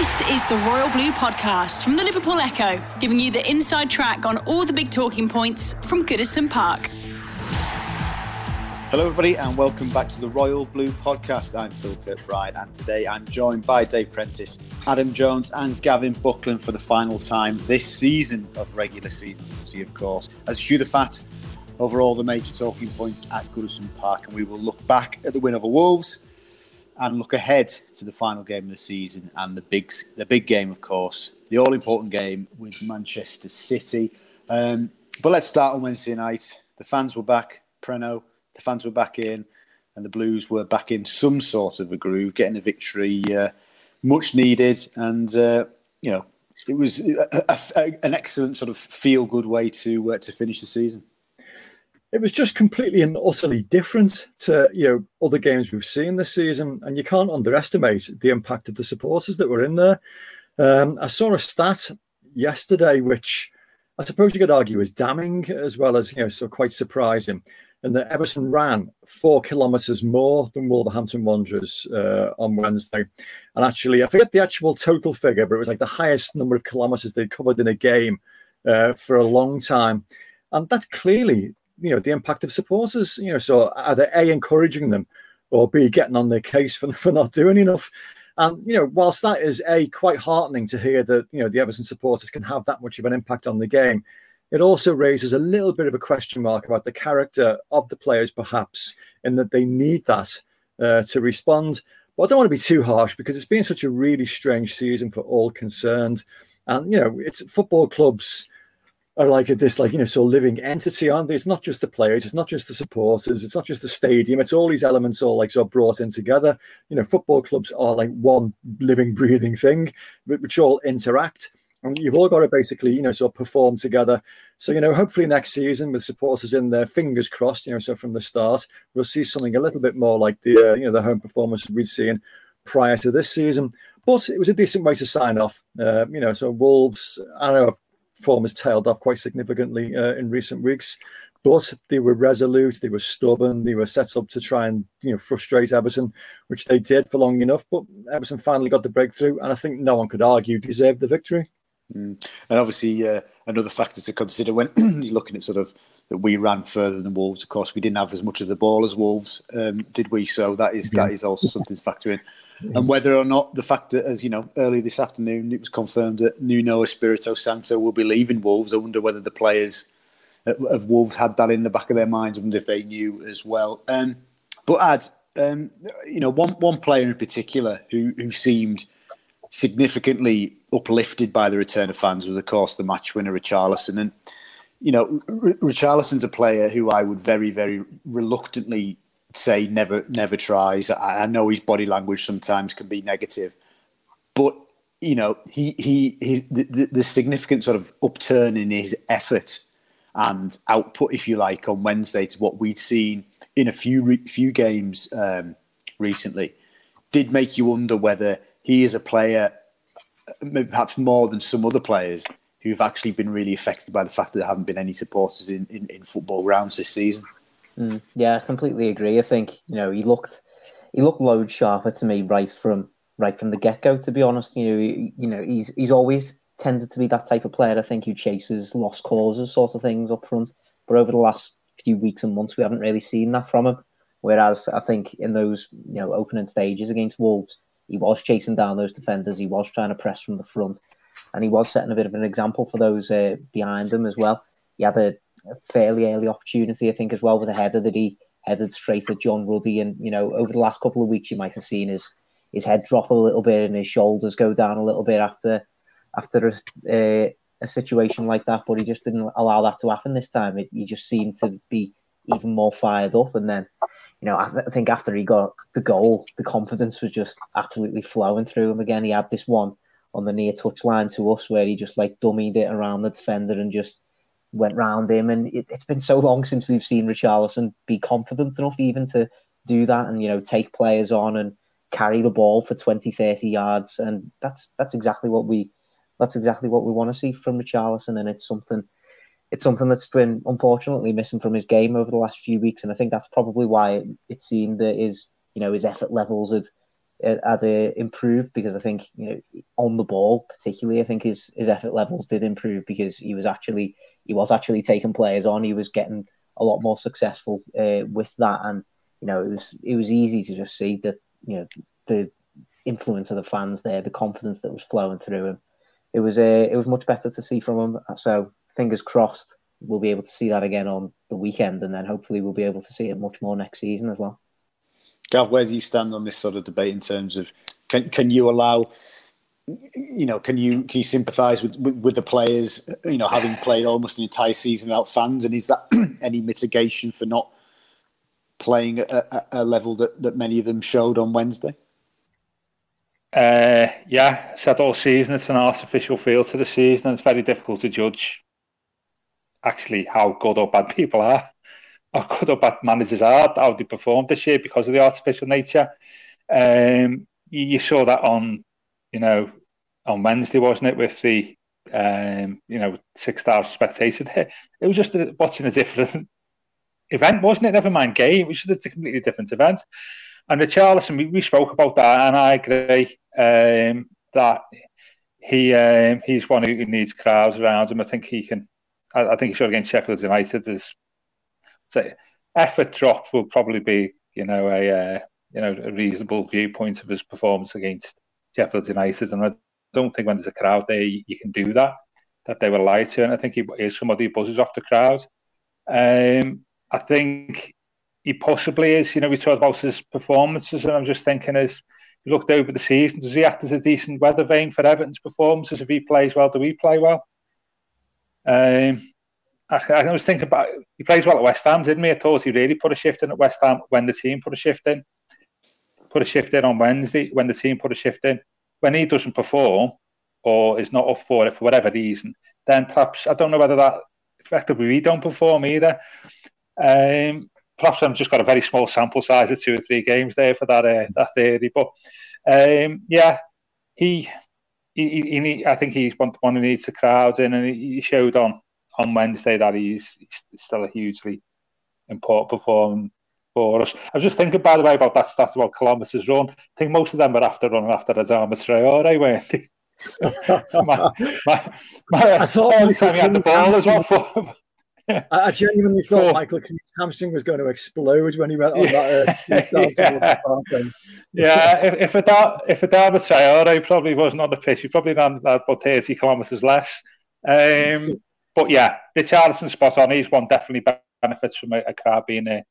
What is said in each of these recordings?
This is the Royal Blue Podcast from the Liverpool Echo, giving you the inside track on all the big talking points from Goodison Park. Hello, everybody, and welcome back to the Royal Blue Podcast. I'm Phil Kirkbride, and today I'm joined by Dave Prentice, Adam Jones, and Gavin Buckland for the final time this season of regular season footy, of course. As chew the fat over all the major talking points at Goodison Park, and we will look back at the win over Wolves and look ahead to the final game of the season and the big the big game, of course, the all important game with Manchester City. Um, but let's start on Wednesday night. The fans were back, Preno. The fans were back in, and the Blues were back in some sort of a groove, getting a victory, uh, much needed, and uh, you know it was a, a, an excellent sort of feel good way to uh, to finish the season it was just completely and utterly different to you know other games we've seen this season, and you can't underestimate the impact of the supporters that were in there. Um, I saw a stat yesterday, which I suppose you could argue is damning as well as you know, so quite surprising, and that Everton ran four kilometres more than Wolverhampton Wanderers uh, on Wednesday, and actually I forget the actual total figure, but it was like the highest number of kilometres they covered in a game uh, for a long time, and that's clearly you know the impact of supporters. You know, so they a encouraging them, or b getting on their case for for not doing enough? And you know, whilst that is a quite heartening to hear that you know the Everton supporters can have that much of an impact on the game, it also raises a little bit of a question mark about the character of the players, perhaps, in that they need that uh, to respond. But I don't want to be too harsh because it's been such a really strange season for all concerned. And you know, it's football clubs are like this, like you know, so living entity, aren't they? It's not just the players, it's not just the supporters, it's not just the stadium. It's all these elements all like sort of brought in together. You know, football clubs are like one living, breathing thing, which all interact. And you've all got to basically, you know, sort of perform together. So, you know, hopefully next season with supporters in there, fingers crossed, you know, so from the start, we'll see something a little bit more like the, uh, you know, the home performance we'd seen prior to this season. But it was a decent way to sign off. Uh, you know, so Wolves, I don't know, form has tailed off quite significantly uh, in recent weeks. But they were resolute, they were stubborn, they were set up to try and you know frustrate Everton, which they did for long enough. But Everton finally got the breakthrough, and I think no one could argue deserved the victory. Mm. And obviously, uh, another factor to consider when you're looking at sort of that we ran further than Wolves. Of course, we didn't have as much of the ball as Wolves, um, did we? So that is yeah. that is also something to factor in and whether or not the fact that, as you know, early this afternoon it was confirmed that Nuno Espirito Santo will be leaving Wolves. I wonder whether the players of Wolves had that in the back of their minds. I wonder if they knew as well. Um, but Ad, um, you know, one one player in particular who who seemed significantly uplifted by the return of fans was, of course, the match winner Richarlison. And you know, R- Richarlison's a player who I would very, very reluctantly say never never tries. I, I know his body language sometimes can be negative, but you know he he the, the significant sort of upturn in his effort and output, if you like, on Wednesday to what we'd seen in a few few games um, recently, did make you wonder whether he is a player, perhaps more than some other players who've actually been really affected by the fact that there haven't been any supporters in, in, in football grounds this season. Mm, yeah, I completely agree. I think you know he looked he looked load sharper to me right from right from the get go. To be honest, you know, he, you know he's he's always tended to be that type of player. I think who chases lost causes, sort of things up front. But over the last few weeks and months, we haven't really seen that from him. Whereas I think in those you know opening stages against Wolves, he was chasing down those defenders. He was trying to press from the front, and he was setting a bit of an example for those uh, behind him as well. He had a a fairly early opportunity, I think, as well with a header that he headed straight at John Ruddy. And you know, over the last couple of weeks, you might have seen his his head drop a little bit and his shoulders go down a little bit after after a, a, a situation like that. But he just didn't allow that to happen this time. It, he just seemed to be even more fired up. And then you know, I, th- I, think after he got the goal, the confidence was just absolutely flowing through him again. He had this one on the near touch line to us where he just like dummied it around the defender and just went round him. And it, has been so long since we've seen Richarlison be confident enough even to do that and, you know, take players on and carry the ball for 20, 30 yards. And that's that's exactly what we that's exactly what we want to see from Richarlison. And it's something it's something that's been unfortunately missing from his game over the last few weeks, and I think that's probably why it, it seemed that his you know his effort levels had had uh, improved because I think you know on the ball particularly I think his his effort levels did improve because he was actually he was actually taking players on. He was getting a lot more successful uh, with that. And you know it was it was easy to just see that you know the influence of the fans there the confidence that was flowing through him. It was uh, it was much better to see from him. So fingers crossed we'll be able to see that again on the weekend, and then hopefully we'll be able to see it much more next season as well. Gav, where do you stand on this sort of debate in terms of can can you allow, you know, can you can you sympathise with, with, with the players, you know, having played almost an entire season without fans, and is that any mitigation for not playing at a, a level that, that many of them showed on Wednesday? Uh, yeah, said all season it's an artificial feel to the season, and it's very difficult to judge actually how good or bad people are, how good or bad managers are, how they performed this year because of the artificial nature. Um, you, you, saw that on, you know, on Wednesday, wasn't it, with the, um, you know, 6,000 spectators there. It was just watching a different event, wasn't it? Never mind game, it was just a completely different event. And the Richarlison, we, we spoke about that, and I agree um, that he um, he's one who needs crowds around him. I think he can I, I think he showed against Sheffield United. There's so effort drop will probably be you know a uh, you know a reasonable viewpoint of his performance against Sheffield United, and I don't think when there's a crowd there you, can do that. That they lie to, and I think he is somebody who buzzes off the crowd. Um, I think he possibly is. You know, we talked about his performances, and I'm just thinking as you looked over the season, does he act as a decent weather vane for Everton's performances? If he plays well, do we play well? Um, I, I, was thinking about he plays well at West Ham, didn't he? I thought he really put a shift in at West Ham when the team put a shift in. Put a shift in on Wednesday when the team put a shift in. When he doesn't perform or is not up for it for whatever reason, then perhaps I don't know whether that effectively we don't perform either. Um, perhaps I've just got a very small sample size of two or three games there for that uh, that theory. But um, yeah, he he, he, he, I think he's one, one who needs the crowd in, and he showed on on Wednesday that he's, he's still a hugely important performer for us. I was just thinking, by the way, about that stat about kilometres run. I think most of them were after running after Adama Traore, weren't they? my, my, my, I thought time he had the ball as well. For, I genuinely thought so, Michael Keane's hamstring was going to explode when he went on that. Uh, yeah, yeah if, if Adama if Adama Traore probably wasn't on the pitch, he probably ran about thirty kilometres less. Um, but yeah, Richarlison spot on. He's one definitely benefits from a, a crowd being there.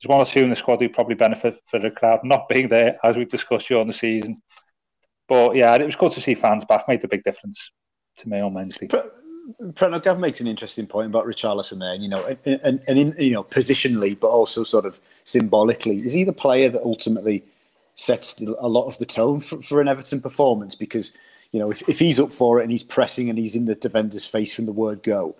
There's one or two in the squad who probably benefit for the crowd not being there, as we've discussed during the season. But yeah, it was good to see fans back. Made a big difference to me on Wednesday. Preno Gav makes an interesting point about Richarlison there, and you know, and, and, and in you know, positionally, but also sort of symbolically, is he the player that ultimately sets a lot of the tone for, for an Everton performance? Because you know, if, if he's up for it and he's pressing and he's in the defender's face from the word go,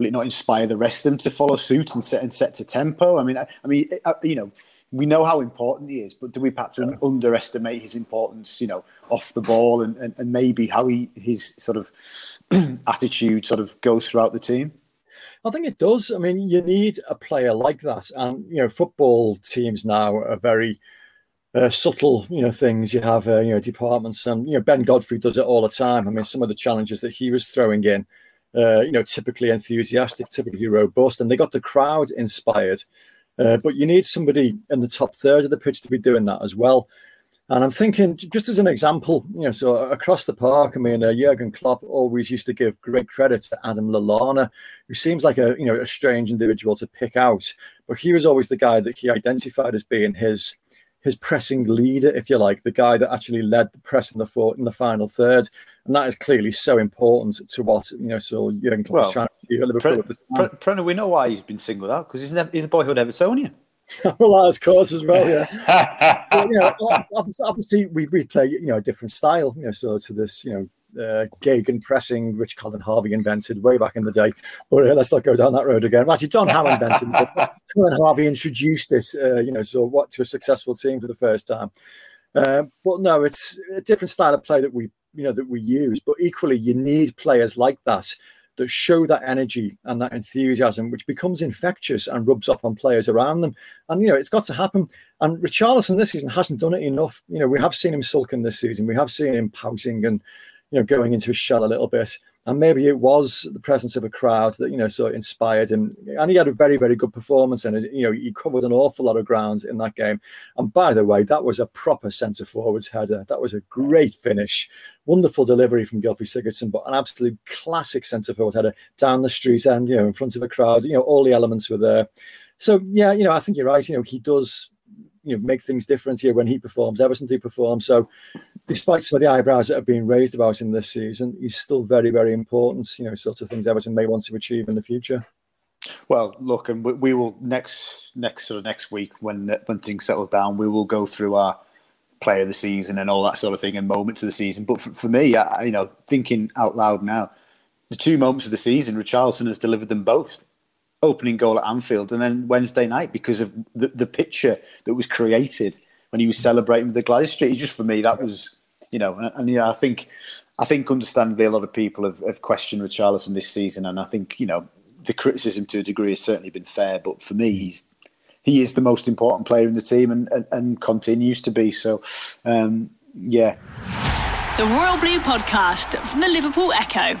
will it not inspire the rest of them to follow suit and set and set to tempo? I mean, I, I mean, you know, we know how important he is, but do we perhaps yeah. underestimate his importance, you know, off the ball and, and, and maybe how he his sort of attitude sort of goes throughout the team? I think it does. I mean, you need a player like that, and you know, football teams now are very uh, subtle, you know, things. You have, uh, you know, departments, and you know, Ben Godfrey does it all the time. I mean, some of the challenges that he was throwing in, uh, you know, typically enthusiastic, typically robust, and they got the crowd inspired. Uh, but you need somebody in the top third of the pitch to be doing that as well. And I'm thinking, just as an example, you know, so across the park, I mean, uh, Jurgen Klopp always used to give great credit to Adam Lallana, who seems like a, you know, a strange individual to pick out, but he was always the guy that he identified as being his his pressing leader, if you like, the guy that actually led the press in the four, in the final third, and that is clearly so important to what you know. So Jurgen Klopp well, trying to do Liverpool Pre- Pre- Pre- we know why he's been singled out because he's, he's a boyhood Evertonian. well, that's course as well, yeah. but, you know, obviously, obviously, we, we play you know a different style, you know, so to this you know uh, Gegen pressing, which Colin Harvey invented way back in the day. But uh, let's not go down that road again. Actually, Don Howe invented it. Colin Harvey introduced this, uh, you know, so what to a successful team for the first time. Uh, but no, it's a different style of play that we, you know, that we use. But equally, you need players like that that show that energy and that enthusiasm, which becomes infectious and rubs off on players around them. And you know, it's got to happen. And Richarlison this season hasn't done it enough. You know, we have seen him sulking this season. We have seen him pouting and you know, going into his shell a little bit. And maybe it was the presence of a crowd that, you know, sort of inspired him. And he had a very, very good performance. And, you know, he covered an awful lot of ground in that game. And by the way, that was a proper centre forwards header. That was a great finish. Wonderful delivery from Gylfi Sigurdsson, but an absolute classic centre forward header down the street and, you know, in front of a crowd. You know, all the elements were there. So, yeah, you know, I think you're right. You know, he does you know make things different here when he performs. Everton do perform. So, despite some of the eyebrows that have been raised about him this season, he's still very, very important. You know, sort of things Everton may want to achieve in the future. Well, look, and we, will next next sort of next week when when things settle down, we will go through our player of the season and all that sort of thing and moments of the season. But for, for me, I, you know, thinking out loud now, the two moments of the season, Richarlison has delivered them both opening goal at Anfield, and then Wednesday night because of the, the picture that was created when he was celebrating with the Gwladys Street. Just for me, that was you know, and, and yeah, I think I think understandably a lot of people have, have questioned Richarlison this season, and I think you know the criticism to a degree has certainly been fair, but for me, he's he is the most important player in the team and, and, and continues to be. So, um, yeah. The Royal Blue Podcast from the Liverpool Echo.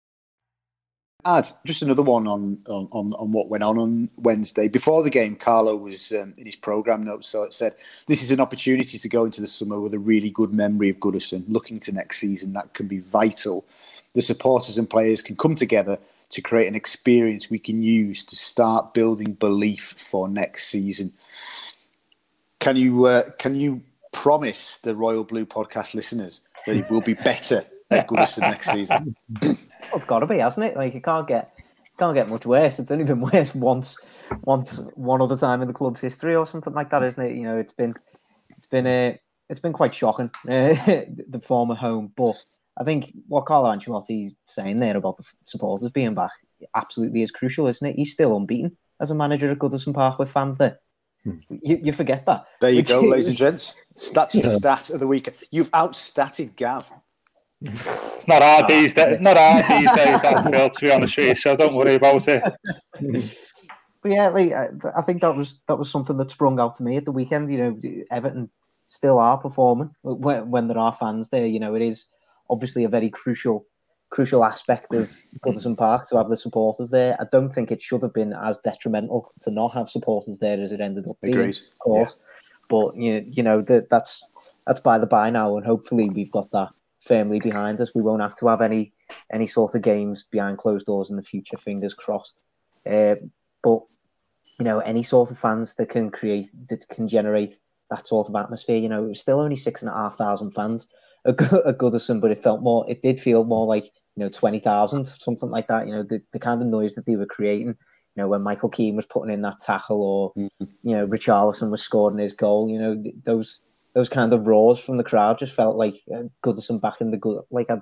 Add just another one on, on, on, on what went on on Wednesday. Before the game, Carlo was um, in his programme notes, so it said, This is an opportunity to go into the summer with a really good memory of Goodison. Looking to next season, that can be vital. The supporters and players can come together to create an experience we can use to start building belief for next season. Can you uh, can you promise the Royal Blue podcast listeners that it will be better at Goodison next season? Well, it's got to be, hasn't it? Like it can't get can't get much worse. It's only been worse once, once one other time in the club's history or something like that, isn't it? You know, it's been it's been a it's been quite shocking uh, the former home, but I think what Carlo Ancelotti's saying there about the supporters being back absolutely is crucial, isn't it? He's still unbeaten as a manager at Goodison Park with fans there. You, you forget that. There you go, ladies and gents. Stats and stat of the week. You've outstatted Gav. Not hard these days. Not hard these days, that Phil, to be honest with you. So don't worry about it. But yeah, like I I think that was that was something that sprung out to me at the weekend. You know, Everton still are performing when, when there are fans there. You know, it is obviously a very crucial crucial aspect of Goodison Park to have the supporters there. I don't think it should have been as detrimental to not have supporters there as it ended up being. Agreed. Of course, but you you know that that's that's by the by now, and hopefully we've got that firmly behind us. We won't have to have any any sort of games behind closed doors in the future. Fingers crossed. Uh, but you know, any sort of fans that can create that can generate that sort of atmosphere. You know, it was still only six and a half thousand fans at, Go- at Goodison, but it felt more. It did feel more like you know twenty thousand, something like that. You know, the, the kind of noise that they were creating. You know, when Michael Keane was putting in that tackle, or you know, Richarlison was scoring his goal. You know, th- those those kind of roars from the crowd just felt like uh, Goodison back in the good. Like I'd,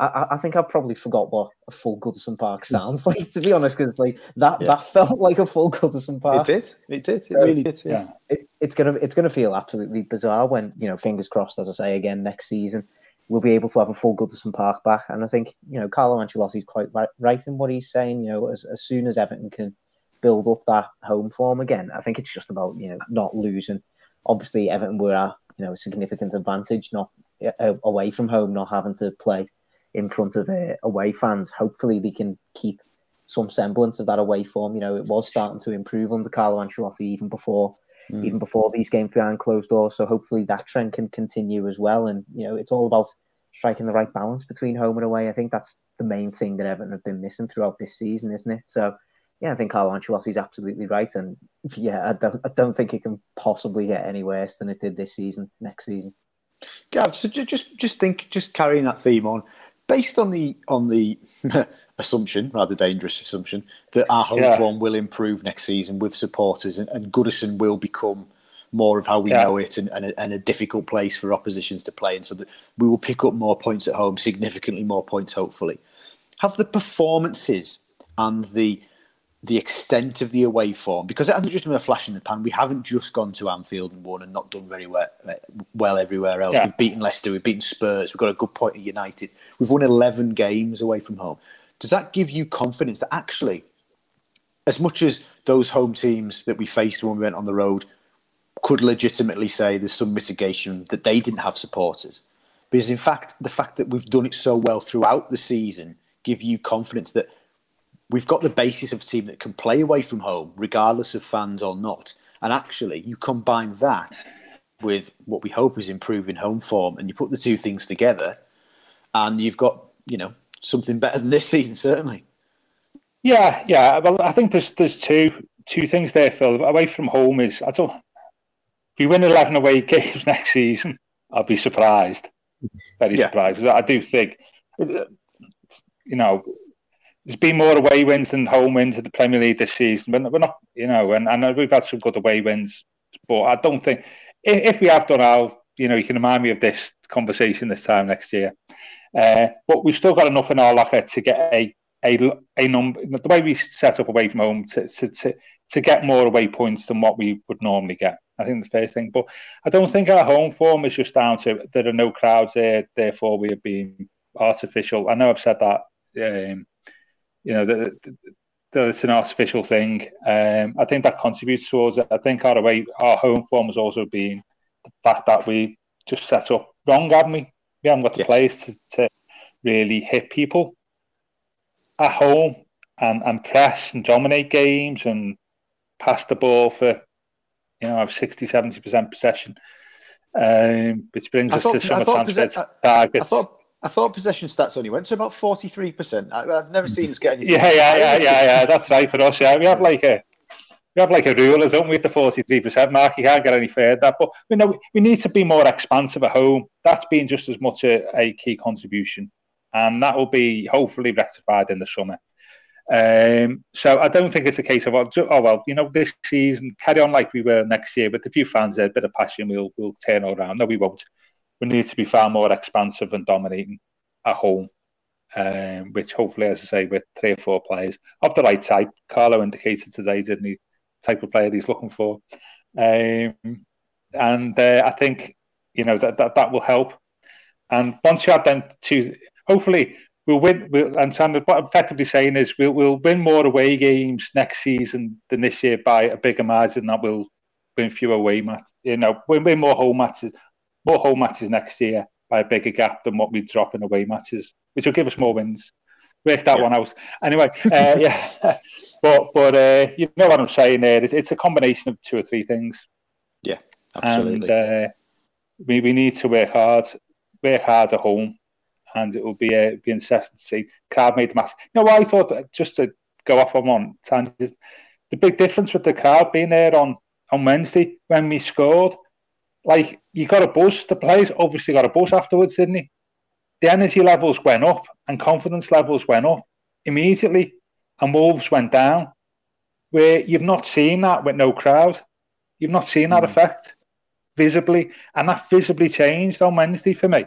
I, I think I probably forgot what a full Goodison Park sounds like. To be honest, because like that that felt like a full Goodison Park. It did. It did. It So- really did. Yeah. It, it's gonna it's gonna feel absolutely bizarre when you know fingers crossed as I say again next season we'll be able to have a full Goodison Park back. And I think you know Carlo Ancelotti's quite right, right in what he's saying. You know, as, as soon as Everton can build up that home form again, I think it's just about you know not losing. Obviously, Everton were at you know significant advantage, not uh, away from home, not having to play in front of uh, away fans. Hopefully, they can keep some semblance of that away form. You know, it was starting to improve under Carlo Ancelotti even before mm. even before these games behind closed doors. So hopefully that trend can continue as well. And you know, it's all about striking the right balance between home and away. I think that's the main thing that Everton have been missing throughout this season, isn't it? So yeah, I think Carlo Ancelotti is absolutely right, and yeah, I don't, I don't think it can possibly get any worse than it did this season. Next season, Gav. So just just think, just carrying that theme on, based on the on the assumption, rather dangerous assumption, that our home yeah. form will improve next season with supporters, and, and Goodison will become more of how we yeah. know it, and, and a, and, a, difficult place for oppositions to play, and so that we will pick up more points at home, significantly more points, hopefully. Have the performances and the the extent of the away form because it hasn't just been a flash in the pan. We haven't just gone to Anfield and won and not done very well, well everywhere else. Yeah. We've beaten Leicester, we've beaten Spurs, we've got a good point at United. We've won 11 games away from home. Does that give you confidence that actually, as much as those home teams that we faced when we went on the road could legitimately say there's some mitigation that they didn't have supporters? Because in fact, the fact that we've done it so well throughout the season give you confidence that we've got the basis of a team that can play away from home, regardless of fans or not. And actually, you combine that with what we hope is improving home form, and you put the two things together, and you've got you know something better than this season, certainly. Yeah, yeah. Well, I think there's there's two two things there, Phil. Away from home is I don't. If we win eleven away games next season, I'll be surprised. Very yeah. surprised. I do think, you know, there's been more away wins than home wins in the Premier League this season. But we're not, you know, and know we've had some good away wins, but I don't think if, if we have done, Al, you know, you can remind me of this conversation this time next year. Uh, but we've still got enough in our locker to get a a, a number. The way we set up away from home to, to to to get more away points than what we would normally get. I think the first thing, but I don't think our home form is just down to there are no crowds there, therefore we are being artificial. I know I've said that um, you know, that, it's an artificial thing. Um, I think that contributes towards it. I think our away, our home form has also been the fact that we just set up wrong, haven't we? We haven't got the yes. players to, to really hit people at home and, and press and dominate games and pass the ball for, you know, have 60, 70% possession. Um, which brings I us thought, to some of targets. I thought I thought possession stats only went to about forty three percent. I've never seen us get anything. Yeah, yeah, yeah, yeah, yeah. That's right for us. Yeah, we have like a we have like a rule, don't we? At the forty three percent mark, you can't get any further. But we know we need to be more expansive at home. That's been just as much a, a key contribution, and that will be hopefully rectified in the summer. Um, so I don't think it's a case of oh well, you know, this season carry on like we were next year with a few fans there, a bit of passion, we'll we'll turn around. No, we won't we need to be far more expansive and dominating at home, um, which hopefully, as I say, with three or four players of the right type. Carlo indicated today, didn't he, type of player he's looking for. Um, and uh, I think, you know, that, that, that will help. And once you have them to, hopefully, we'll win. We'll, and what I'm effectively saying is we'll, we'll win more away games next season than this year by a bigger margin that we'll win fewer away matches. You know, win, win more home matches more home matches next year by a bigger gap than what we drop in away matches, which will give us more wins. Work that yeah. one out. Anyway, uh, yeah, but but uh, you know what I'm saying there. It's, it's, a combination of two or three things. Yeah, absolutely. And uh, we we need to work hard, work hard at home, and it will be a be incessant to see. Card made the match. You know, I thought just to go off on one tangent, the big difference with the card being there on on Wednesday when we scored like you got a buzz. The players obviously got a buzz afterwards, didn't he? The energy levels went up and confidence levels went up immediately, and Wolves went down. Where you've not seen that with no crowd, you've not seen that mm. effect visibly, and that visibly changed on Wednesday for me.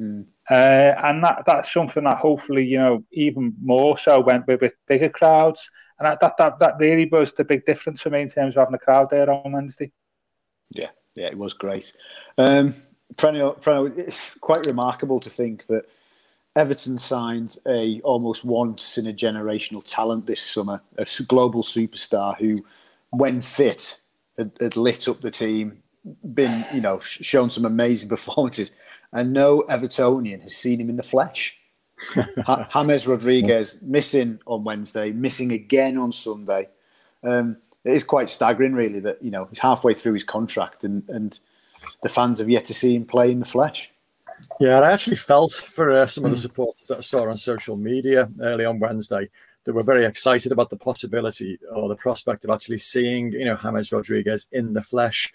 Mm. Uh, and that that's something that hopefully you know even more so went with, with bigger crowds, and that, that that that really was the big difference for me in terms of having a crowd there on Wednesday. Yeah, yeah, it was great. Um, Perennial, perennial, it's quite remarkable to think that Everton signed a almost once in a generational talent this summer, a global superstar who, when fit, had, had lit up the team, been you know shown some amazing performances, and no Evertonian has seen him in the flesh. James Rodriguez missing on Wednesday, missing again on Sunday. Um, it is quite staggering, really, that you know he's halfway through his contract and and the fans have yet to see him play in the flesh. Yeah, I actually felt for uh, some of the supporters that I saw on social media early on Wednesday that were very excited about the possibility or the prospect of actually seeing, you know, James Rodriguez in the flesh.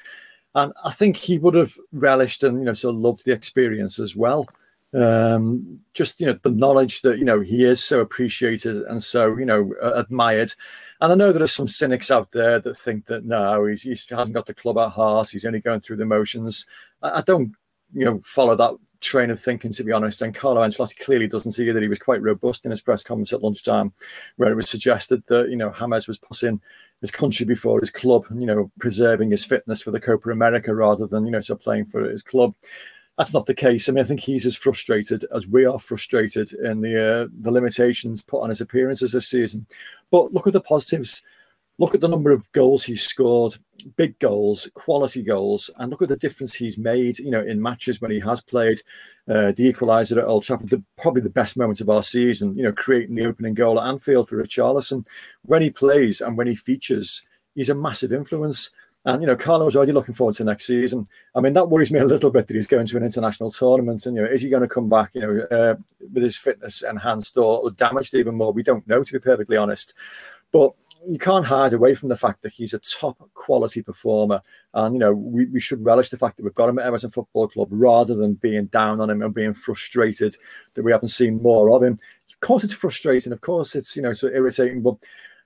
And I think he would have relished and, you know, sort of loved the experience as well. Um, just, you know, the knowledge that, you know, he is so appreciated and so, you know, admired. And I know there are some cynics out there that think that no, he's, he hasn't got the club at heart. He's only going through the motions. I, I don't, you know, follow that train of thinking, to be honest. And Carlo Ancelotti clearly doesn't either. He was quite robust in his press conference at lunchtime, where it was suggested that, you know, James was putting his country before his club, and, you know, preserving his fitness for the Copa America rather than, you know, so playing for his club. That's not the case. I mean, I think he's as frustrated as we are frustrated in the uh, the limitations put on his appearances this season. But look at the positives look at the number of goals he's scored, big goals, quality goals, and look at the difference he's made, you know, in matches when he has played. Uh, the equaliser at Old Trafford, the, probably the best moment of our season, you know, creating the opening goal at Anfield for Richarlison. When he plays and when he features, he's a massive influence. And, you know, Carlo Carlo's already looking forward to next season. I mean, that worries me a little bit that he's going to an international tournament. And, you know, is he going to come back, you know, uh, with his fitness enhanced or, or damaged even more? We don't know, to be perfectly honest. But you can't hide away from the fact that he's a top quality performer. And, you know, we, we should relish the fact that we've got him at Everton Football Club rather than being down on him and being frustrated that we haven't seen more of him. Of course, it's frustrating. Of course, it's, you know, so irritating. But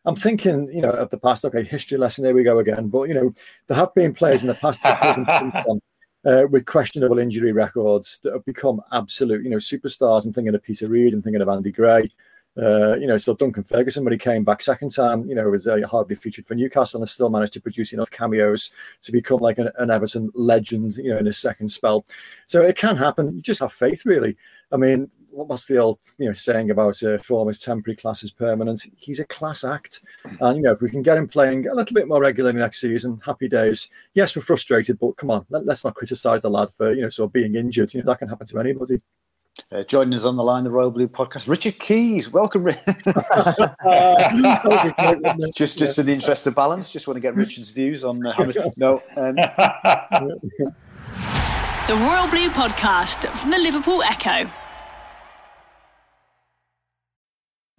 I'm thinking, you know, of the past, okay, history lesson, there we go again. But, you know, there have been players in the past uh, with questionable injury records that have become absolute, you know, superstars. I'm thinking of Peter Reid, I'm thinking of Andy Gray. Uh, you know, still Duncan Ferguson when he came back second time, you know, was uh, hardly featured for Newcastle and still managed to produce enough cameos to become like an, an, Everton legend, you know, in his second spell. So it can happen. You just have faith, really. I mean, what's the old, you know, saying about uh, form is temporary, class is permanent. He's a class act, and you know, if we can get him playing a little bit more regularly next season, happy days. Yes, we're frustrated, but come on, let, us not criticise the lad for you know sort of being injured. You know, that can happen to anybody. Uh, joining us on the line, the Royal Blue podcast, Richard Keys. Welcome. just, just in the interest of balance, just want to get Richard's views on uh, No. Um... the Royal Blue podcast from the Liverpool Echo.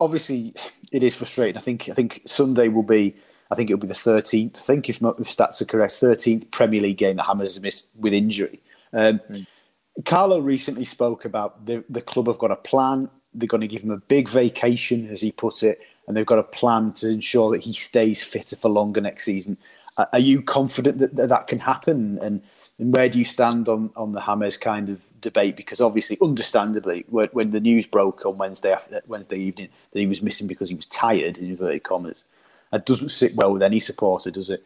obviously it is frustrating. I think I think Sunday will be. I think it'll be the thirteenth. I think if, if stats are correct, thirteenth Premier League game that James has missed with injury. Um, mm. Carlo recently spoke about the the club have got a plan. They're going to give him a big vacation, as he put it, and they've got a plan to ensure that he stays fitter for longer next season. Are you confident that that, that can happen? And and where do you stand on, on the James kind of debate? Because obviously, understandably, when, the news broke on Wednesday after, Wednesday evening that he was missing because he was tired, in inverted commas, that doesn't sit well with any supporter, does it?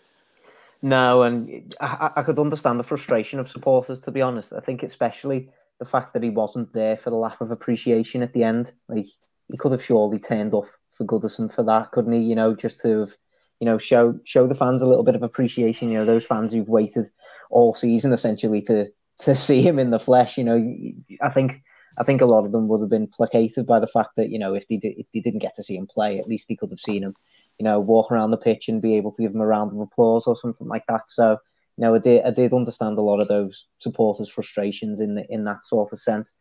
No, and I, I could understand the frustration of supporters. To be honest, I think especially the fact that he wasn't there for the lack of appreciation at the end. Like he could have surely turned up for Goodison for that, couldn't he? You know, just to have you know, show show the fans a little bit of appreciation. You know, those fans who've waited all season essentially to to see him in the flesh. You know, I think I think a lot of them would have been placated by the fact that you know if they did, if they didn't get to see him play, at least they could have seen him, you know, walk around the pitch and be able to give him a round of applause or something like that. So, you know, I did I did understand a lot of those supporters' frustrations in the, in that sort of sense.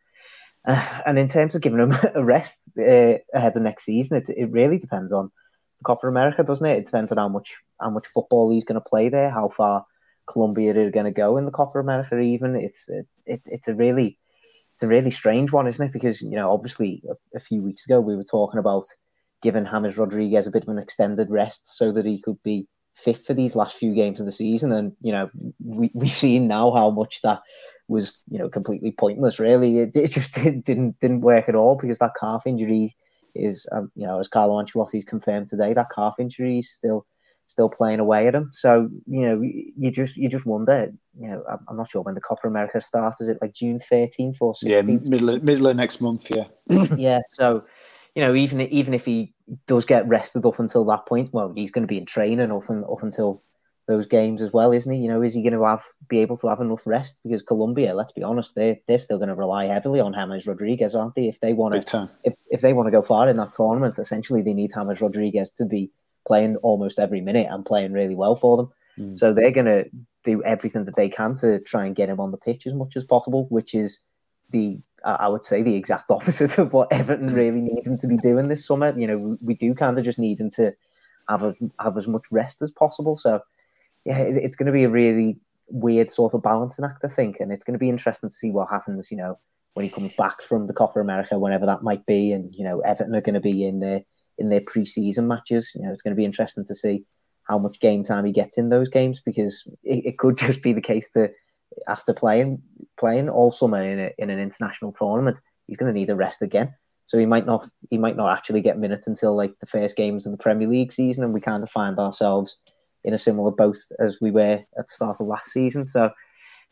Uh, and in terms of giving him a rest uh, ahead of next season, it it really depends on Copa America, doesn't it? It depends on how much how much football he's going to play there, how far Colombia are going to go in the Copa America. Even it's it, it, it's a really it's a really strange one, isn't it? Because you know, obviously, a, a few weeks ago we were talking about giving James Rodriguez a bit of an extended rest so that he could be fit for these last few games of the season. And you know, we we've seen now how much that was you know completely pointless. Really, it, it just didn't, didn't didn't work at all because that calf injury is um, you know as Carlo Ancelotti's confirmed today that calf injury is still still playing away at him. So you know you just you just wonder. You know I'm, not sure when the Copa America starts. Is it like June 13th or 16th? Yeah, middle of, middle of next month. Yeah. yeah. So you know even even if he does get rested up until that point, well he's going to be in training up and up until those games as well, isn't he? You know, is he going to have be able to have enough rest? Because Colombia, let's be honest, they they're still going to rely heavily on James Rodriguez, aren't they? If they want to, if, if they want to go far in that tournament, essentially they need James Rodriguez to be playing almost every minute and playing really well for them. Mm. So they're going to do everything that they can to try and get him on the pitch as much as possible, which is the I would say the exact opposite of what Everton really need him to be doing this summer. You know, we do kind of just need him to have a, have as much rest as possible. So yeah, it, it's going to be a really weird sort of balancing act, I think, and it's going to be interesting to see what happens. You know, when he comes back from the Copa America, whenever that might be, and you know, Everton are going to be in their in their pre-season matches. You know, it's going to be interesting to see how much game time he gets in those games because it, it could just be the case that after playing playing all summer in, a, in an international tournament, he's going to need a rest again. So he might not he might not actually get minutes until like the first games of the Premier League season, and we kind of find ourselves in a similar boat as we were at the start of last season. So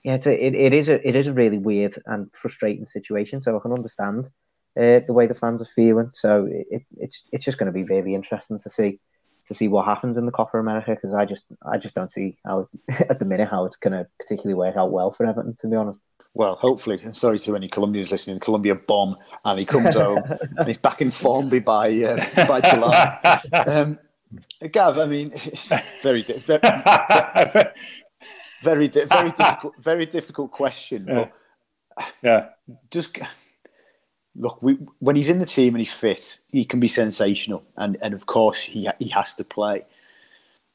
yeah, it's a, it, it is a it is a really weird and frustrating situation. So I can understand uh, the way the fans are feeling. So it, it's it's just going to be really interesting to see to see what happens in the Copa America because I just I just don't see how at the minute how it's going to particularly work out well for Everton to be honest. Well, hopefully, sorry to any Colombians listening. Colombia bomb, and he comes home and he's back in form by uh, by July. Um, Gav, I mean, very, very, very, very, difficult, very difficult question. Yeah. yeah. Just look, we, when he's in the team and he's fit, he can be sensational, and and of course he he has to play.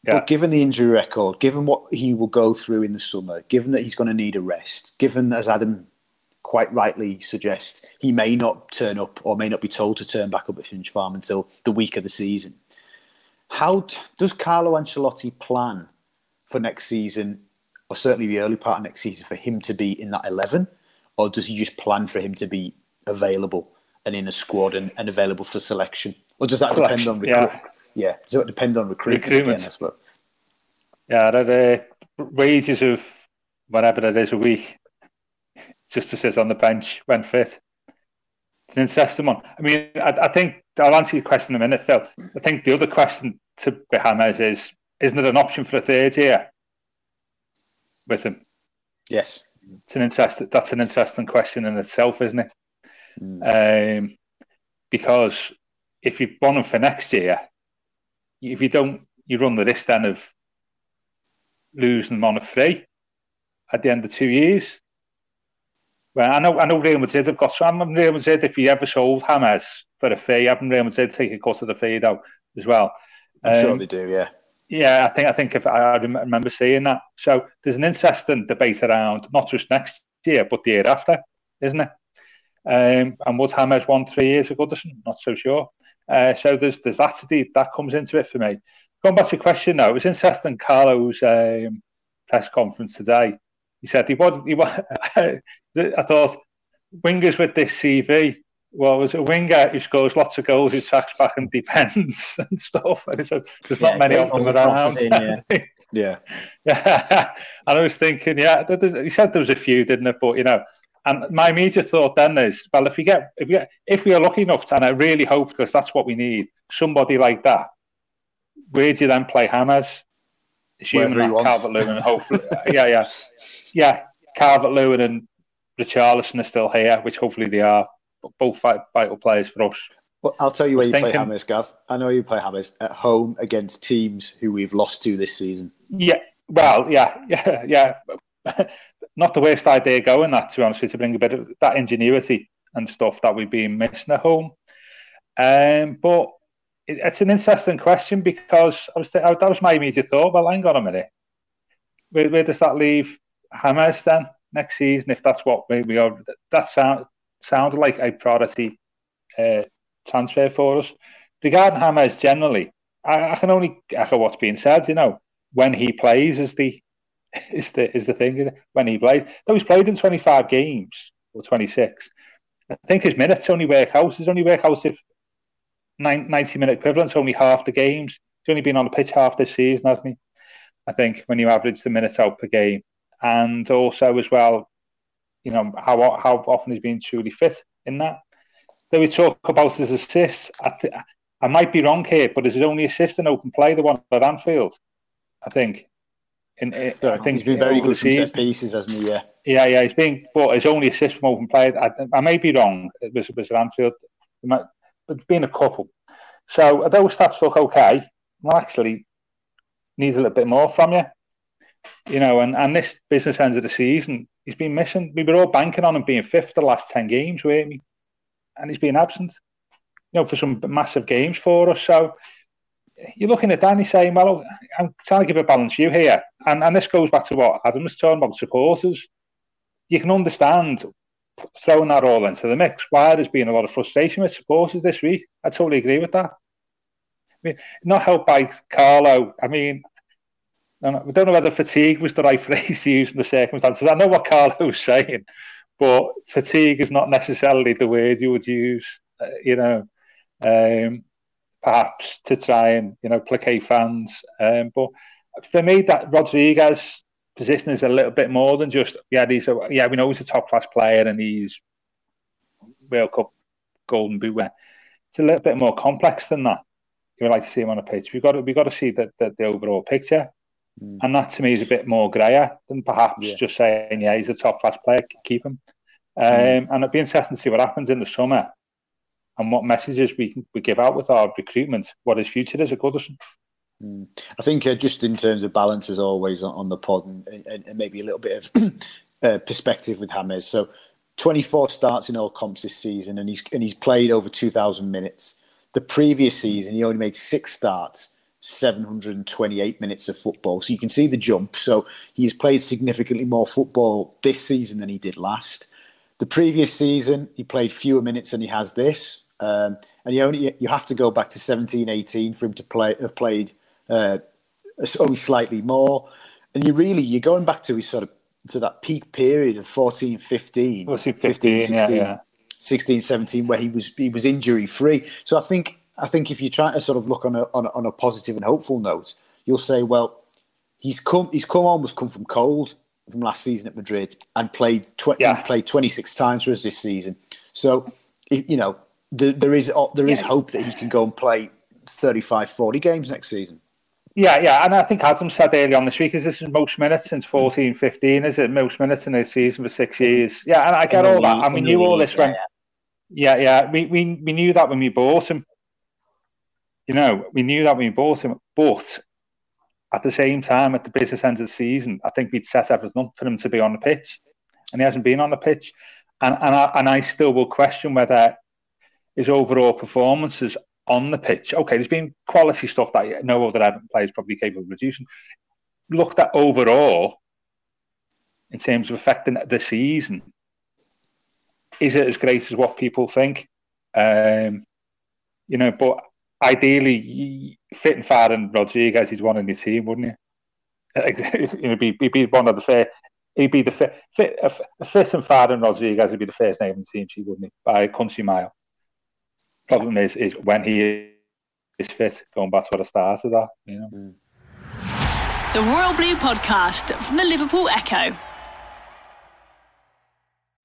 Yeah. But given the injury record, given what he will go through in the summer, given that he's going to need a rest, given as Adam quite rightly suggests, he may not turn up or may not be told to turn back up at Finch Farm until the week of the season. How does Carlo Ancelotti plan for next season, or certainly the early part of next season, for him to be in that 11? Or does he just plan for him to be available and in a squad and, and available for selection? Or does that selection, depend on recruitment? Yeah. yeah. Does it depend on recruitment? recruitment. Again, I suppose? Yeah, the uh, wages of whatever it is a week just to sit on the bench when fit. It's an interesting one. I mean, I, I think I'll answer your question in a minute, Phil. I think the other question to Behames is isn't it an option for a third year with him? Yes. It's an interesting that's an interesting question in itself, isn't it? Mm. Um, because if you've won him for next year, if you don't you run the risk then of losing him on a free at the end of two years. Well, I know I know Real Madrid have got some Real Madrid if you ever sold James for a fee, having Real Madrid take a cut of the fee though as well. I'm um, sure they do, yeah. Yeah, I think I think if I remember seeing that. So there's an interesting debate around not just next year but the year after, isn't it? Um, and would James won three years Goodison? Not not so sure. Uh, so there's there's that that comes into it for me. Going back to your question though, it was interesting. Carlo's um, press conference today. He said he was he was. I thought wingers with this CV well, it was a winger who scores lots of goals, who tracks back and defends and stuff. And said, there's not yeah, many of them around. In, yeah. yeah. yeah. and I was thinking, yeah, he said there was a few, didn't it? But you know, and my immediate thought then is, well, if we get, if we get, if we are lucky enough, to, and I really hope because that's what we need, somebody like that. Where do you then play James? Assuming that Calvert Lewin, hopefully, yeah, yeah, yeah, Calvert Lewin and Richarlison are still here, which hopefully they are both vital players for us. Well, I'll tell you where you thinking, play James, Gav. I know you play James at home against teams who we've lost to this season. Yeah, well, yeah, yeah, yeah. Not the worst idea going that, to be honest with you, to bring a bit of that ingenuity and stuff that we've been missing at home. Um, but it, it's an interesting question because I was th- that was my immediate thought. Well, hang on a minute. Where, where does that leave James then next season? If that's what we, we are, that sounds sounded like a priority uh, transfer for us. Regarding James generally, I, I, can only echo what's being said. You know, when he plays as the is the is the thing when he plays, Though he's played in 25 games or 26, I think his minutes only work out. His only work out if 90 minute equivalent's only half the games. He's only been on the pitch half this season, hasn't he? I think when you average the minutes out per game, and also as well, you know how how often he's been truly fit in that. Then we talk about his assists, I, th- I might be wrong here, but is his only assist an open play the one at Anfield? I think. In, in, I think he's been very good from set pieces, hasn't he? Yeah. Yeah, yeah. He's been, but his only assist from open play. I, I may be wrong. It was it was at Anfield, but it's been a couple. So those stats look okay. Well, actually, needs a little bit more from you. You know, and, and this business end of the season, he's been missing. We were all banking on him being fifth the last 10 games, weren't we? And he's been absent, you know, for some massive games for us. So you're looking at Danny saying, well, I'm trying to give a balanced view here. And, and this goes back to what Adam was talking about supporters. You can understand throwing that all into the mix. Why there's been a lot of frustration with supporters this week. I totally agree with that. I mean, not helped by Carlo. I mean, don't know whether fatigue was the right phrase to use in the circumstances. I know what Carlo was saying, but fatigue is not necessarily the word you would use. Uh, you know, um, perhaps to try and you know placate fans. Um, but for me, that Rodriguez position is a little bit more than just yeah. He's a, yeah, we know he's a top class player and he's World Cup Golden Boot. It's a little bit more complex than that. You would like to see him on a pitch. We've got to, we've got to see the, the, the overall picture. Mm. And that to me is a bit more grayer than perhaps yeah. just saying, yeah, he's a top class player, keep him. Um, mm. And it'd be interesting to see what happens in the summer and what messages we can, we give out with our recruitment, what his future is at Goodison. Mm. I think uh, just in terms of balance, as always on, on the pod, and, and, and, maybe a little bit of uh, perspective with James. So, 24 starts in all comps this season, and he's and he's played over 2,000 minutes. The previous season, he only made six starts 728 minutes of football. So you can see the jump. So he's played significantly more football this season than he did last. The previous season, he played fewer minutes than he has this. Um, and you only you have to go back to 17, 18 for him to play have played uh, only slightly more. And you really you're going back to his sort of to that peak period of 14, 15, 15, 15 16, yeah, yeah. 16, 17, where he was he was injury free. So I think I think if you try to sort of look on a, on a, on a positive and hopeful note, you'll say, well, he's come he's come almost come from cold from last season at Madrid and played tw- yeah. played 26 times for us this season. So you know the, there is there is yeah. hope that he can go and play 35, 40 games next season. Yeah, yeah, and I think Adam said earlier on this week, is this is most minutes since 14, 15? Is it most minutes in a season for six years? Yeah, and I get all that, and we knew all this when. Yeah, yeah, we, we we knew that when we bought him you know, we knew that when we bought him, but at the same time, at the business end of the season, I think we'd set everything up for him to be on the pitch, and he hasn't been on the pitch. And and I, and I still will question whether his overall performances on the pitch. Okay, there's been quality stuff that no other Everton player is probably capable of producing. Looked at overall, in terms of affecting the season, is it as great as what people think? Um, you know, but ideally, fit and fat and Rodriguez, he's one in the team, wouldn't he? he'd be, one of the fair. He'd be the fit, fit a, fit and fat and Rodriguez would be the first name in the team wouldn't he? By a country mile. Problem is, is when he is fit, going back to what I started that, you know. Mm. The Royal Blue Podcast from the Liverpool Echo.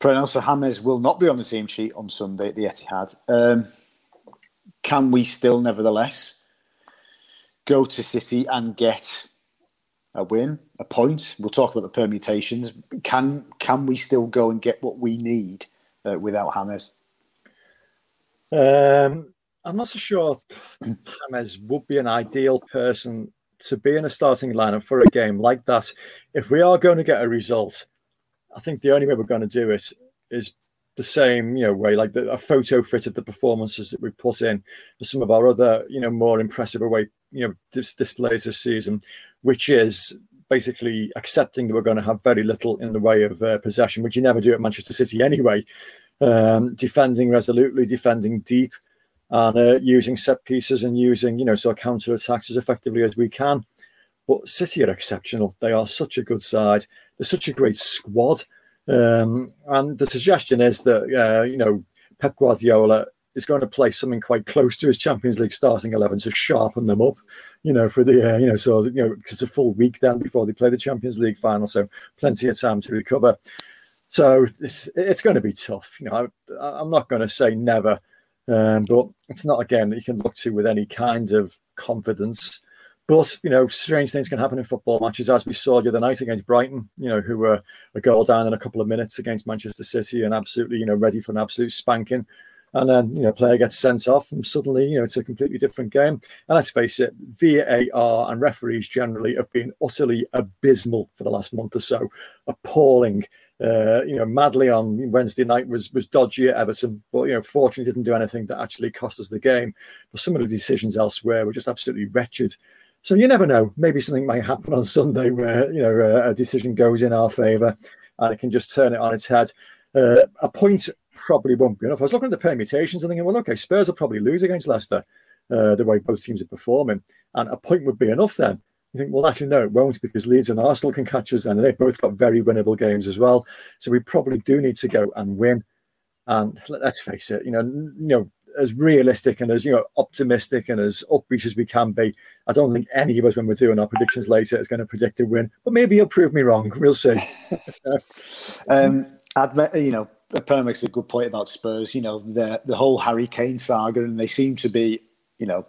Preno so James will not be on the team sheet on Sunday at the Etihad. Um, can we still, nevertheless, go to City and get a win, a point? We'll talk about the permutations. Can can we still go and get what we need uh, without James? Um, I'm not so sure James would be an ideal person to be in a starting lineup for a game like that, if we are going to get a result, I think the only way we're going to do it is the same, you know, way like the, a photo fit of the performances that we put in for some of our other, you know, more impressive away, you know, dis- displays this season, which is basically accepting that we're going to have very little in the way of uh, possession, which you never do at Manchester City anyway. Um, defending resolutely, defending deep, and uh, using set pieces and using, you know, sort of counter attacks as effectively as we can. But City are exceptional. They are such a good side. They're such a great squad. Um, and the suggestion is that, uh, you know, Pep Guardiola is going to play something quite close to his Champions League starting 11 to sharpen them up, you know, for the, uh, you know, so, you know, it's a full week then before they play the Champions League final. So plenty of time to recover. So it's going to be tough. You know, I, I'm not going to say never, um, but it's not a game that you can look to with any kind of confidence. But you know, strange things can happen in football matches, as we saw the other night against Brighton. You know, who were a goal down in a couple of minutes against Manchester City and absolutely, you know, ready for an absolute spanking. And then you know, player gets sent off, and suddenly you know it's a completely different game. And let's face it, VAR and referees generally have been utterly abysmal for the last month or so, appalling. Uh, you know, Madley on Wednesday night was was dodgy at Everton, but you know, fortunately didn't do anything that actually cost us the game. But some of the decisions elsewhere were just absolutely wretched. So you never know. Maybe something might happen on Sunday where you know a, a decision goes in our favour, and it can just turn it on its head. Uh, a point probably won't be enough. I was looking at the permutations and thinking, well, okay, Spurs will probably lose against Leicester uh, the way both teams are performing, and a point would be enough then. You think, well, actually, no, it won't because Leeds and Arsenal can catch us, and they've both got very winnable games as well. So we probably do need to go and win. And let's face it, you know, you know, as realistic and as you know optimistic and as upbeat as we can be. I don't think any of us, when we're doing our predictions later, is going to predict a win. But maybe he'll prove me wrong. We'll see. um, I'd, you know, Penn makes a good point about Spurs. You know, the the whole Harry Kane saga, and they seem to be, you know,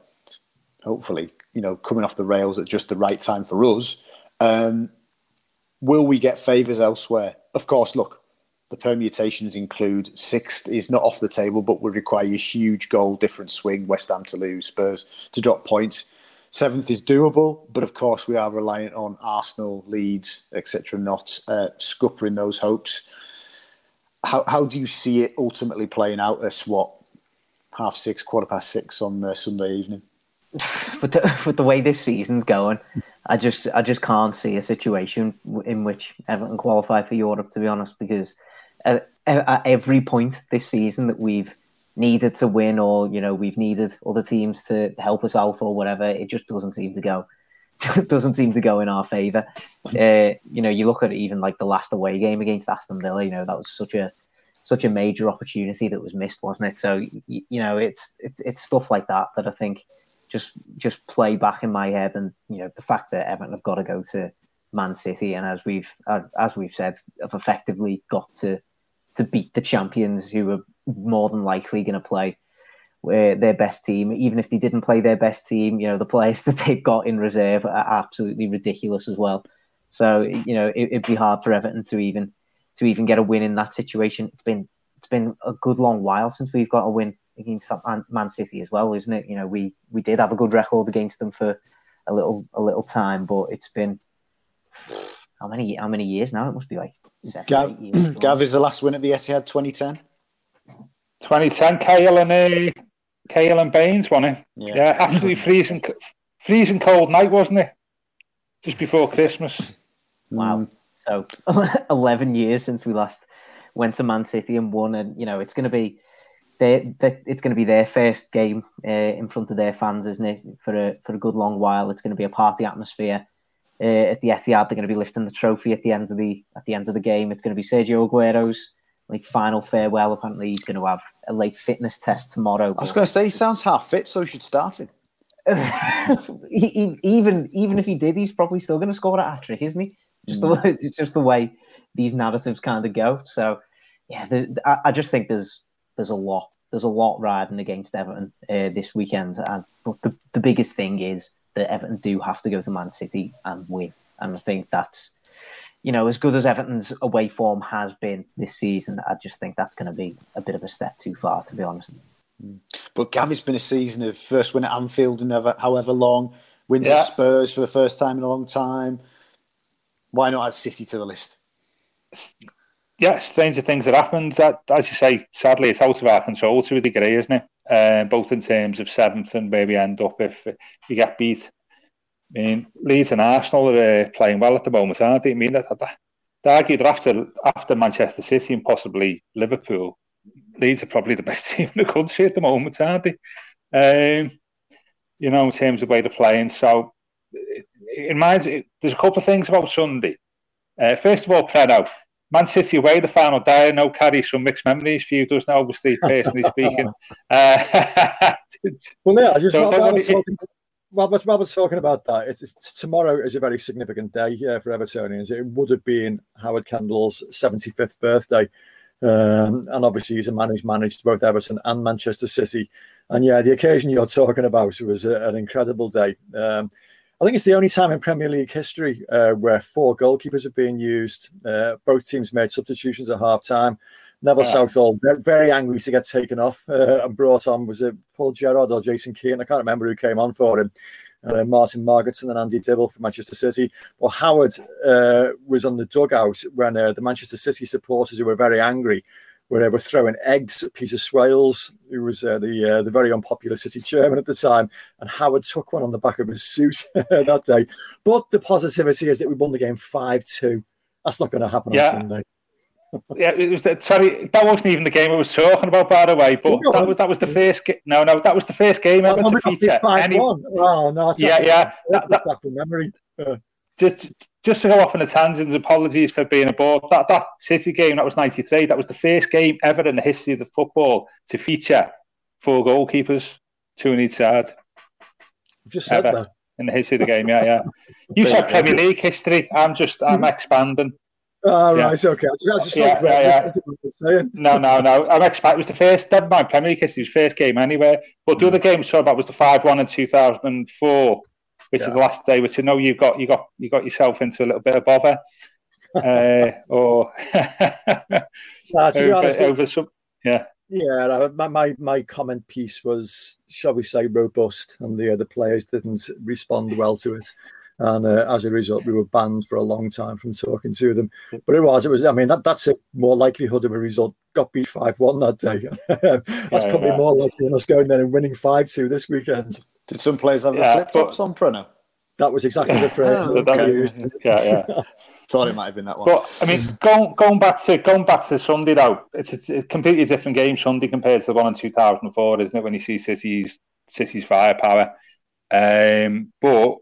hopefully, you know, coming off the rails at just the right time for us. Um, will we get favours elsewhere? Of course. Look, the permutations include sixth is not off the table, but would require a huge goal difference swing. West Ham to lose, Spurs to drop points. Seventh is doable, but of course we are reliant on Arsenal, Leeds, etc., not uh, scuppering those hopes. How how do you see it ultimately playing out? As what half six, quarter past six on uh, Sunday evening? With the, with the way this season's going, I just I just can't see a situation in which Everton qualify for Europe. To be honest, because at, at every point this season that we've needed to win or you know we've needed other teams to help us out or whatever it just doesn't seem to go doesn't seem to go in our favor. Uh, you know you look at even like the last away game against aston villa you know that was such a such a major opportunity that was missed wasn't it? So you, you know it's, it's it's stuff like that that i think just just play back in my head and you know the fact that everton have got to go to man city and as we've as we've said have effectively got to to beat the champions who are more than likely going to play uh, their best team. Even if they didn't play their best team, you know, the players that they've got in reserve are absolutely ridiculous as well. So, you know, it, would be hard for Everton to even to even get a win in that situation. It's been it's been a good long while since we've got a win against Man City as well, isn't it? You know, we we did have a good record against them for a little a little time, but it's been how many how many years now? It must be like seven, Gav, years. Gav is the last win at the Etihad 2010. 2010, Cahill and uh, Cahill and Baines won it. Yeah, yeah absolutely freezing, freezing cold night, wasn't it? Just before Christmas. Wow. So 11 years since we last went to Man City and won, and you know it's going to be their, it's going to be their first game uh, in front of their fans, isn't it? For a for a good long while, it's going to be a party atmosphere uh, at the Etihad. They're going to be lifting the trophy at the end of the at the end of the game. It's going to be Sergio Aguero's like final farewell. Apparently, he's going to have a late fitness test tomorrow. I was going to say he sounds half fit, so he should start him. even even if he did, he's probably still going to score a hat trick, isn't he? Just mm. the way, it's just the way these narratives kind of go. So yeah, I, I, just think there's there's a lot there's a lot riding against Everton uh, this weekend, and but the the biggest thing is that Everton do have to go to Man City and win. And I think that's, you know, as good as Everton's away form has been this season, I just think that's going to be a bit of a step too far, to be honest. Hmm. But Gav, it's been a season of first win at Anfield in ever, however long, Wins Yeah. at Spurs for the first time in a long time. Why not add City to the list? yeah, stranger things that happened. That, as you say, sadly, it's out of our control to a degree, isn't it? Uh, both in terms of seventh and where we end up if you get beat. I mean, Leeds and Arsenal are uh, playing well at the moment, aren't they? I mean, they argue that after after Manchester City and possibly Liverpool, Leeds are probably the best team in the country at the moment, aren't they? Um, you know, in terms of way they're playing. So, it reminds there's a couple of things about Sunday. Uh, first of all, Preno, Man City away the final day, I know carries some mixed memories for you, doesn't it? Obviously, personally speaking. Uh, Well, yeah, I just So Rob, don't Robert's, let me- talking, Robert, Robert's talking about that. It's, it's, tomorrow is a very significant day uh, for Evertonians. It would have been Howard Kendall's 75th birthday. Um, and obviously, he's a man who's managed both Everton and Manchester City. And yeah, the occasion you're talking about was a, an incredible day. Um, I think it's the only time in Premier League history uh, where four goalkeepers have been used. Uh, both teams made substitutions at half time. Neville Yeah. Southall, very angry to get taken off uh, and brought on. Was it Paul Gerrard or Jason Kearton? I can't remember who came on for him. Uh, Martin Margetson and Andy Dibble for Manchester City. Well, Howard uh, was on the dugout when uh, the Manchester City supporters who were very angry were, uh, were throwing eggs at Peter Swales, who was uh, the uh, the very unpopular City chairman at the time. And Howard took one on the back of his suit that day. But the positivity is that we won the game 5 2. That's not going to happen Yeah. on Sunday. yeah, it was. The, sorry, that wasn't even the game I was talking about, by the way. But Go that was that was the first. Ga- no, no, that was the first game ever Oh, to we got beat feature. 5 any- 1. Oh, no, Yeah, yeah, that- that's back from memory just, just to go off on a tangent, apologies for being aboard. That that City game, that was 93, that was the first game ever in the history of the football to feature four goalkeepers, two in each side. I've just said that. In the history of the game, yeah, yeah. You said Premier League history. I'm just, I'm expanding. Oh, yeah. right, okay. That's yeah, like, yeah, yeah. No, no, no. I'm expanding. it was the first, never mind Premier League it was first game anyway. But the other mm. game I saw about was the 5 1 in 2004 which yeah. is the last day, which I know you got you got you got yourself into a little bit of bother, uh, or over, honest, over some, yeah. Yeah, my, my, my comment piece was, shall we say, robust, and the other players didn't respond well to it and uh, as a result, we were banned for a long time from talking to them. But it was, it was. I mean, that that's a more likelihood of a result. Got beat five one that day. that's Yeah, probably yeah. more likely than us going there and winning five two this weekend. Did some players have Yeah, the flip flops on Preno? That was exactly the phrase. Oh, that okay. used. yeah, yeah. Thought it might have been that one. But I mean, going going back to going back to Sunday though, it's, it's a completely different game Sunday compared to the one in two thousand and four, isn't it? When you see City's City's firepower, um, but yeah, it's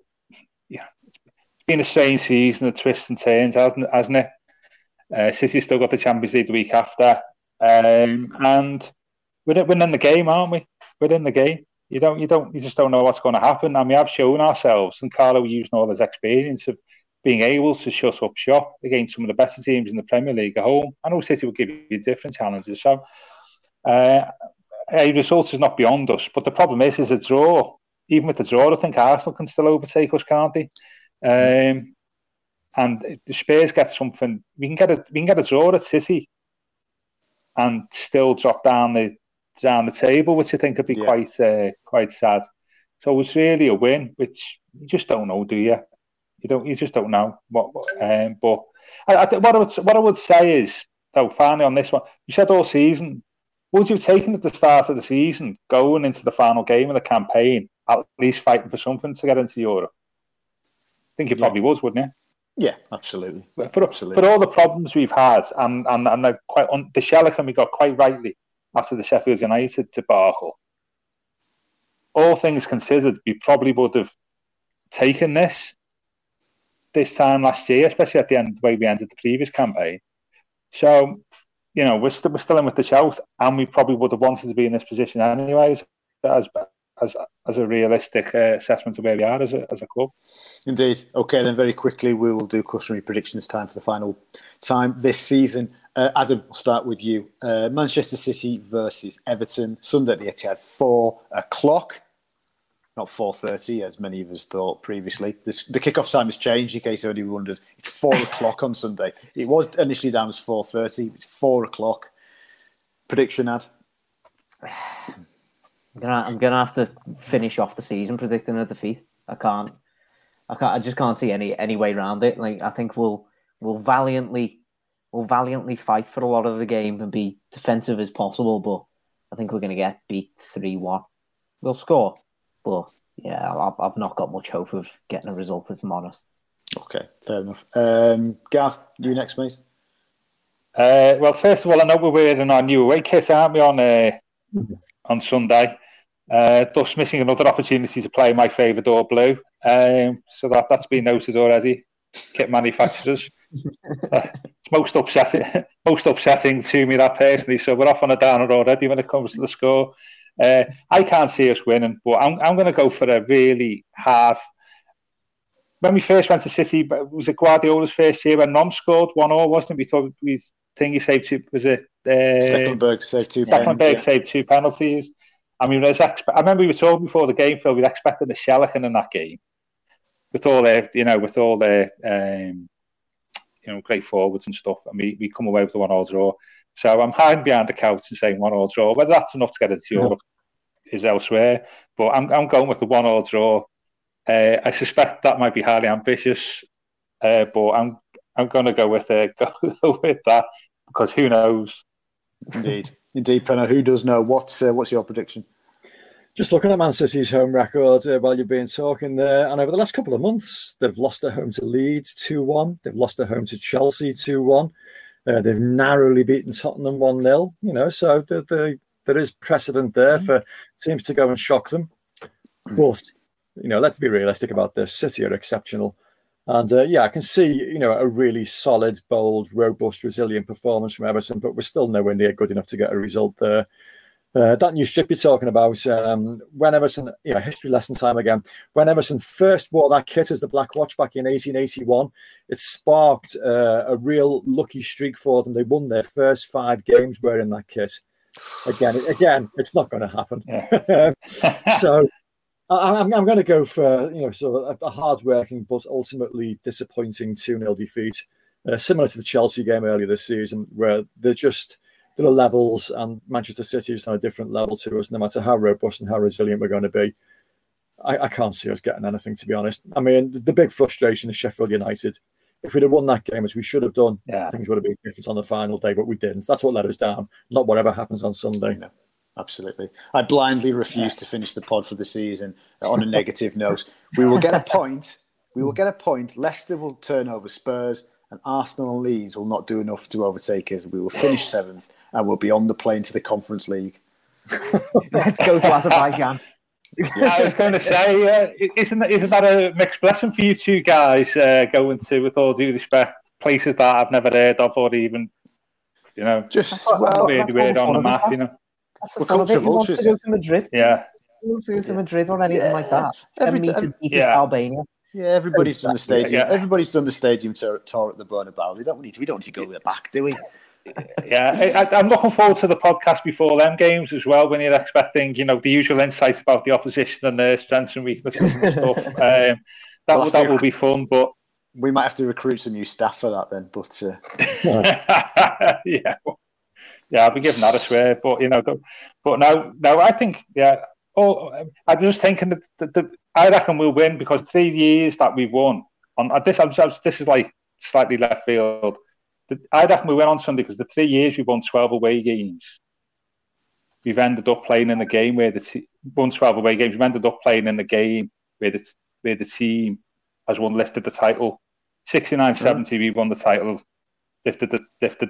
been a strange season of twists and turns, hasn't? Hasn't it? Uh, City's still got the Champions League the week after, um, and we're we're in the game, aren't we? We're in the game. You don't, you don't, you just don't know what's going to happen. And we have shown ourselves, and Carlo using all his experience of being able to shut up shop against some of the better teams in the Premier League at home. I know City will give you different challenges. So, uh, a result is not beyond us. But the problem is, is a draw. Even with the draw, I think Arsenal can still overtake us, can't they? Um, and the Spurs get something, we can get a we can get a draw at City, and still drop down the down the table, which I think would be Yeah. quite uh, quite sad. So it's really a win, which you just don't know, do you? You don't. You just don't know what. what, Um, but I, I, what I would what I would say is, though, finally on this one, you said all season. Would you have taken at the start of the season, going into the final game of the campaign, at least fighting for something to get into Europe? Think Yeah. probably would, wouldn't you? yeah, absolutely. But for, Absolutely. for all the problems we've had, and and and they're quite on the Shellacombe we got quite rightly after the Sheffield United debacle. All things considered, we probably would have taken this this time last year, especially at the end the way we ended the previous campaign. So, you know, we're still we're still in with the shout, and we probably would have wanted to be in this position anyways, as as as a realistic uh, assessment of where we are as a as a club. Indeed. Okay, then very quickly we will do customary predictions time for the final time this season. Uh, Adam, I'll start with you. Uh, Manchester City versus Everton, Sunday at the Etihad, four o'clock. Not four thirty, as many of us thought previously. This, the kickoff time has changed. In case anybody wonders, it's four o'clock on Sunday. It was initially down as four thirty. It's four o'clock. Prediction, Ad. I'm gonna, I'm gonna have to finish off the season predicting a defeat. I can't. I can't. I just can't see any any way around it. Like I think we'll we'll valiantly we'll valiantly fight for a lot of the game and be defensive as possible. But I think we're going to get beat three one. We'll score, but yeah, I've, I've not got much hope of getting a result if I'm honest. Okay, fair enough. Um, Gav, you next, mate. Uh, well, first of all, I know we're wearing our new away kit, aren't we, on uh, on Sunday? Uh, thus missing another opportunity to play my favourite all blue. Um, so that, that's been noted already. Kit manufacturers. uh, it's most upsetting, most upsetting to me that personally. So we're off on a downer already when it comes to the score. Uh, I can't see us winning, but I'm, I'm going to go for a really hard. When we first went to City, was it Guardiola's first year when Nom scored one all, wasn't it? We thought we think he saved two. Was it? Uh, Stekelenburg saved two. Stekelenburg yeah. saved two penalties. I mean, expe- I remember we were talking before the game, Phil. We were expecting a Shellachan in that game, with all their, you know, with all their, um, you know, great forwards and stuff. And we, we come away with a one-all draw. So I'm hiding behind the couch and saying one-all draw. Whether that's enough to get into Europe is elsewhere. But I'm I'm going with the one-all draw. Uh, I suspect that might be highly ambitious, uh, but I'm I'm going to go with uh, go with that because who knows? Indeed, indeed, Preno. Who does know? What's uh, what's your prediction? Just looking at Man City's home record uh, while you've been talking there, and over the last couple of months, they've lost at home to Leeds 2 1. They've lost at home to Chelsea 2 1. Uh, they've narrowly beaten Tottenham 1 0. You know, so the, the, there is precedent there for teams to go and shock them. But, you know, let's be realistic about this. City are exceptional. And uh, yeah, I can see, you know, a really solid, bold, robust, resilient performance from Everton, but we're still nowhere near good enough to get a result there. Uh, that new strip you're talking about, um, when Everton, you know, history lesson time again, when Everton first wore that kit as the Black Watch back in 1881, it sparked uh, a real lucky streak for them. They won their first five games wearing that kit. Again, again, it's not going to happen. Yeah. so I, am I'm going to go for you know sort of a, a hard-working but ultimately disappointing 2-0 defeat, uh, similar to the Chelsea game earlier this season, where they're just there are levels, and Manchester City is on a different level to us. No matter how robust and how resilient we're going to be, I, I can't see us getting anything. To be honest, I mean the, the, big frustration is Sheffield United. If we'd have won that game as we should have done, yeah. things would have been different on the final day, but we didn't. That's what let us down. Not whatever happens on Sunday. No absolutely. I blindly refuse to finish the pod for the season on a negative note. We will get a point. We will get a point. Leicester will turn over Spurs, and Arsenal and Leeds will not do enough to overtake us. We will finish seventh, and we'll be on the plane to the Conference League. Let's go to Azerbaijan. Yeah, I was going to say, uh, isn't that, isn't that a mixed blessing for you two guys uh, going to, with all due respect, places that I've never heard of or even, you know, just well, really weird on the map, you know. That's the fun of it. He wants to go to Madrid. Yeah. He wants to go to Madrid or anything Yeah. like that. Every Send me time- to Yeah. Albania. Yeah, everybody's done the stadium. Yeah. Everybody's done the stadium tour, tour at the Bernabeu. They don't need to. We don't need to go there back, do we? Yeah, I, I- I'm looking forward to the podcast before them games as well. When you're expecting, you know, the usual insights about the opposition and their strengths and weaknesses and stuff. Um, that We'll will, have that to- will be fun. But We might have to recruit some new staff for that then. But uh, yeah, yeah, I'll be giving that a swear. But you know, but no, no, I think yeah. Oh, I'm just thinking that I reckon we'll win because three years that we've won on uh, this. I'm, this is like slightly left field. The, I reckon we win on Sunday because the three years we've won 12 away games. We've ended up playing in the game where the te- won 12 away games. We've ended up playing in the game where the where the team has won lifted the title. 69-70, we won the title. Lifted the lifted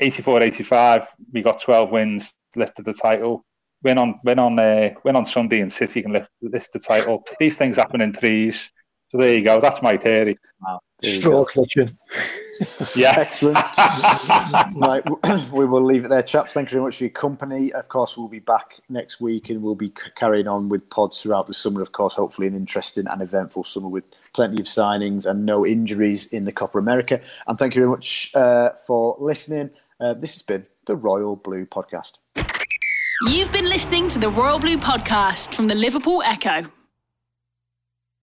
the 84-85, we got 12 wins, lifted the title. Win on win on uh, win on Sunday and City can lift, lift the title. These things happen in threes. So there you go. That's my theory. Wow. Straw clutching. Yeah. Excellent. right, we will leave it there, chaps. Thank you very much for your company. Of course, we'll be back next week and we'll be c- carrying on with pods throughout the summer. Of course, hopefully, an interesting and eventful summer with plenty of signings and no injuries in the Copa America. And thank you very much uh, for listening. Uh, this has been the Royal Blue Podcast. You've been listening to the Royal Blue podcast from the Liverpool Echo.